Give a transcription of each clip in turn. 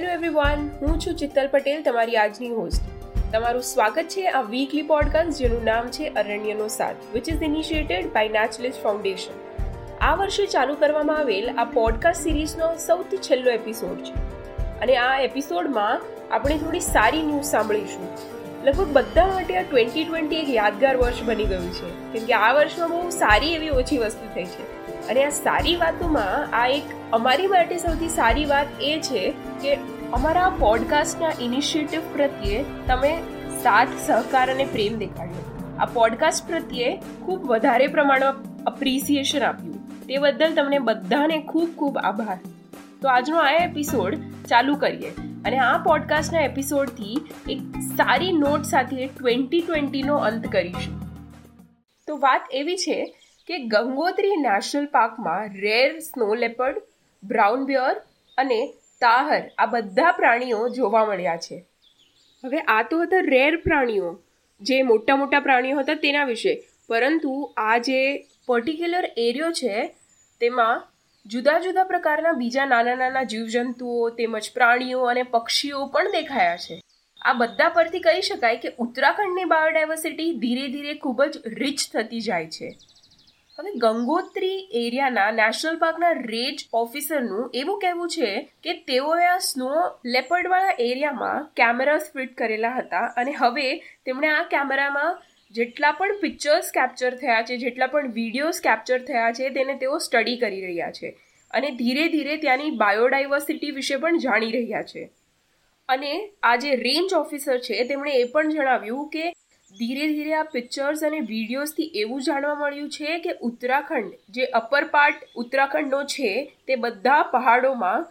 Hello everyone હું છું ચિત્તલ પટેલ, તમારી આજની હોસ્ટ તમારું સ્વાગત છે આ વીકલી પોડકાસ્ટ જેનું નામ છે અરણ્યનો સાથ which is initiated by naturalist foundation આ વર્ષે ચાલુ કરવામાં આવેલ આ પોડકાસ્ટ સિરીઝનો સૌથી છેલ્લો એપિસોડ છે. અને આ એપિસોડમાં આપણે થોડી સારી ન્યૂઝ સાંભળીશું. લગભગ બધા માટે આ ટ્વેન્ટી ટ્વેન્ટી એક યાદગાર વર્ષ બની ગયું છે, કેમ કે આ વર્ષમાં બહુ સારી એવી ઓછી વસ્તુ થઈ છે. અને આ સારી વાતોમાં આ એક અમારી માટે સૌથી સારી વાત એ છે કે અમારા પોડકાસ્ટના ઇનિશિયેટિવ પ્રત્યે તમે સાથ, સહકાર અને પ્રેમ દેખાડ્યો. આ પોડકાસ્ટ પ્રત્યે ખૂબ વધારે પ્રમાણમાં અપ્રિસિએશન આપ્યું. તે બદલ તમને બધાને ખૂબ ખૂબ આભાર. તો આજનો આ એપિસોડ ચાલુ કરીએ. અને આ પોડકાસ્ટના એપિસોડથી એક સારી નોટ સાથે ટ્વેન્ટી ટ્વેન્ટીનો અંત કરીશું. તો વાત એવી છે કે ગંગોત્રી નેશનલ પાર્કમાં rare snow leopard, brown bear અને તાહર આ બધા પ્રાણીઓ જોવા મળ્યા છે. હવે આ તો હતા રેર પ્રાણીઓ. જે મોટા મોટા પ્રાણીઓ હતા તેના વિશે. પરંતુ આ જે પર્ટિક્યુલર એરિયો છે, તેમાં જુદા જુદા પ્રકારના બીજા નાના નાના જીવજંતુઓ, તેમજ પ્રાણીઓ અને પક્ષીઓ પણ દેખાયા છે. આ બધા પરથી કહી શકાય કે ઉત્તરાખંડની બાયોડાયવર્સિટી ધીરે ધીરે ખૂબ જ રિચ થતી જાય છે. હવે ગંગોત્રી એરિયાના નેશનલ પાર્કના રેન્જ ઓફિસરનું એવું કહેવું છે કે તેઓએ આ સ્નો લેપર્ડવાળા એરિયામાં કેમેરાસ ફિટ કરેલા હતા અને હવે તેમણે આ કેમેરામાં જેટલા પણ પિક્ચર્સ કેપ્ચર થયા છે, જેટલા પણ વિડીયોઝ કેપ્ચર થયા છે, તેને તેઓ સ્ટડી કરી રહ્યા છે અને ધીરે ધીરે ત્યાંની બાયોડાયવર્સિટી વિશે પણ જાણી રહ્યા છે. અને આ જે રેન્જ ઓફિસર છે, તેમણે એ પણ જણાવ્યું કે ધીરે ધીરે આ પિક્ચર્સ અને વિડીયોઝથી એવું જાણવા મળ્યું છે કે ઉત્તરાખંડ, જે અપર પાર્ટ ઉત્તરાખંડનો છે, તે બધા પહાડોમાં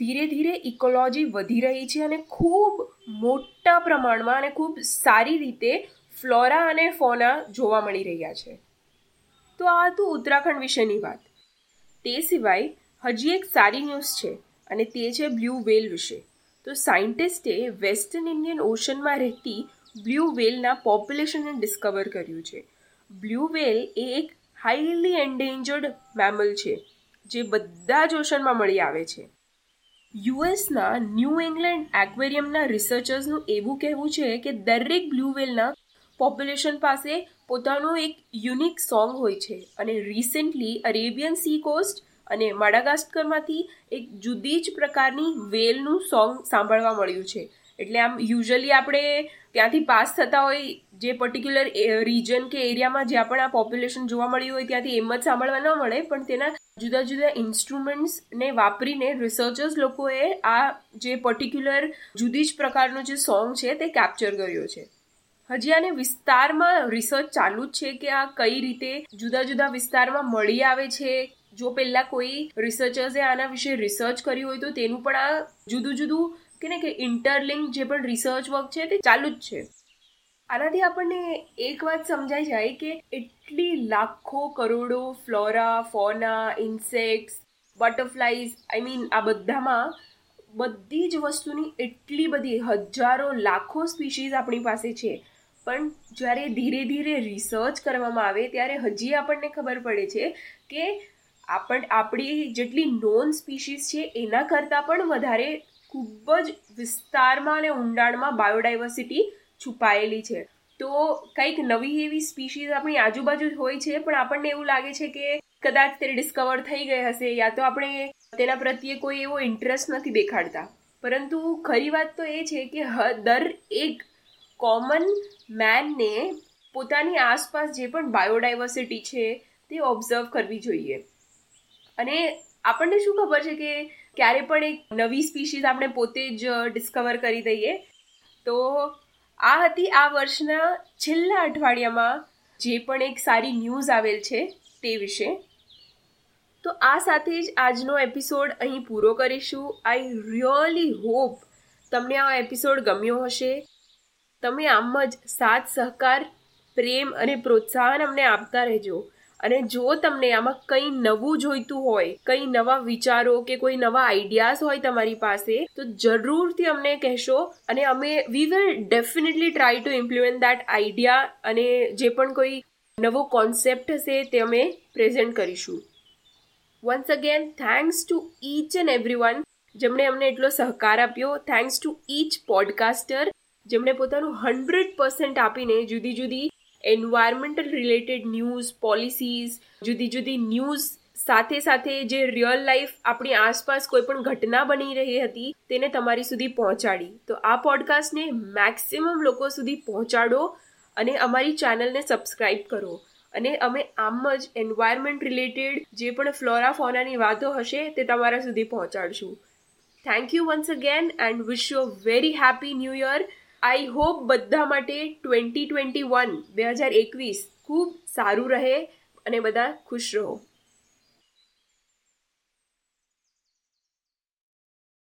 ધીરે ધીરે ઇકોલોજી વધી રહી છે અને ખૂબ મોટા પ્રમાણમાં અને ખૂબ સારી રીતે ફ્લોરા અને ફોના જોવા મળી રહ્યા છે. તો આ હતું ઉત્તરાખંડ વિશેની વાત. તે સિવાય હજી એક સારી ન્યૂઝ છે અને તે છે બ્લુ વેલ વિશે. તો સાયન્ટિસ્ટે વેસ્ટર્ન ઇન્ડિયન ઓશનમાં રહેતી બ્લુ વેલના પોપ્યુલેશનને ડિસ્કવર કર્યું છે. બ્લુ વેલ એ એક હાઈલી એન્ડેન્જર્ડ મેમલ છે, જે બધા જ ઓશનમાં મળી આવે છે. યુએસના ન્યૂ ઇંગ્લેન્ડ એક્વેરિયમના રિસર્ચર્સનું એવું કહેવું છે કે દરેક બ્લુ વેલના પોપ્યુલેશન પાસે પોતાનું એક યુનિક સોંગ હોય છે અને રિસેન્ટલી અરેબિયન સી કોસ્ટ અને માડાગાસ્કરમાંથી એક જુદી જ પ્રકારની વેલનું સોંગ સાંભળવા મળ્યું છે. એટલે આમ યુઝઅલી આપણે ત્યાંથી પાસ થતા હોય જે પર્ટિક્યુલર રીજન કે એરિયામાં જ્યાં પણ આ પોપ્યુલેશન જોવા મળ્યું હોય ત્યાંથી એમ જ સાંભળવા ન મળે, પણ તેના જુદા જુદા ઇન્સ્ટ્રુમેન્ટ્સને વાપરીને રિસર્ચર્સ લોકોએ આ જે પર્ટિક્યુલર જુદી જ પ્રકારનો જે સોંગ છે તે કેપ્ચર કર્યો છે. હજી આને વિસ્તારમાં રિસર્ચ ચાલુ જ છે કે આ કઈ રીતે જુદા જુદા વિસ્તારમાં મળી આવે છે. જો પહેલાં કોઈ રિસર્ચર્સે આના વિશે રિસર્ચ કર્યું હોય તો તેનું પણ આ જુદું જુદું કે ને કે ઇન્ટરલિંક જે પણ રિસર્ચ વર્ક છે તે ચાલુ જ છે. આનાથી આપણને એક વાત સમજાઈ જાય કે એટલી લાખો કરોડો flora fauna insects butterflies I mean આ બધામાં બધી જ વસ્તુની એટલી બધી હજારો, લાખો સ્પીશીઝ આપણી પાસે છે. પણ જ્યારે ધીરે ધીરે રિસર્ચ કરવામાં આવે ત્યારે હજી આપણને ખબર પડે છે કે આપણ, આપણી જેટલી નોન સ્પીશીઝ છે એના કરતાં પણ વધારે ખૂબ જ વિસ્તારમાં અને ઊંડાણમાં બાયોડાયવર્સિટી છુપાયેલી છે. તો કંઈક નવી એવી સ્પીશીઝ આપણી આજુબાજુ હોય છે, પણ આપણને એવું લાગે છે કે કદાચ તે ડિસ્કવર થઈ ગઈ હશે યા તો આપણે તેના પ્રત્યે કોઈ એવો ઇન્ટરેસ્ટ નથી દેખાડતા. પરંતુ ખરી વાત તો એ છે કે દર એક કોમન મેનને પોતાની આસપાસ જે પણ બાયોડાયવર્સિટી છે તે ઓબ્ઝર્વ કરવી જોઈએ. અને આપણને શું ખબર છે કે ક્યારે પણ એક નવી સ્પીશીઝ આપણે પોતે જ ડિસ્કવર કરી દઈએ. તો આ હતી આ વર્ષના છેલ્લા અઠવાડિયામાં જે પણ એક સારી ન્યૂઝ આવેલ છે તે વિશે. તો આ સાથે જ આજનો એપિસોડ અહીં પૂરો કરીશું. આઈ રિયલી હોપ તમને આ એપિસોડ ગમ્યો હશે. તમે આમ જ સાથ, સહકાર, પ્રેમ અને પ્રોત્સાહન અમને આપતા રહેજો. અને જો તમને આમાં કંઈ નવું જોઈતું હોય, કંઈ નવા વિચારો કે કોઈ નવા આઈડિયાઝ હોય તમારી પાસે, તો જરૂરથી અમને કહેશો અને અમે we will definitely try to implement that idea અને જે પણ કોઈ નવો કોન્સેપ્ટ હશે તે અમે પ્રેઝન્ટ કરીશું. Once again thanks to each and every one જેમણે અમને એટલો સહકાર આપ્યો. થેન્ક્સ ટુ ઈચ પોડકાસ્ટર જેમણે પોતાનું હંડ્રેડ પર્સન્ટ આપીને જુદી જુદી એન્વાયરમેન્ટલ રિલેટેડ ન્યૂઝ પોલિસીઝ જુદી જુદી ન્યૂઝ સાથે સાથે જે રિયલ લાઈફ આપણી આસપાસ કોઈ પણ ઘટના બની રહી હતી, તેને તમારી સુધી પહોંચાડી. તો આ પોડકાસ્ટને મેક્સિમમ લોકો સુધી પહોંચાડો અને અમારી ચેનલને સબસ્ક્રાઈબ કરો. અને અમે આમ જ એન્વાયરમેન્ટ રિલેટેડ જે પણ ફ્લોરા ફોનાની વાતો હશે, તે તમારા સુધી પહોંચાડશું. Thank you once again and wish you very happy new year I hope બધા માટે ટ્વેન્ટી ટ્વેન્ટી વન, બે હજાર એકવીસ ખૂબ સારું રહે અને બધા ખુશ રહો.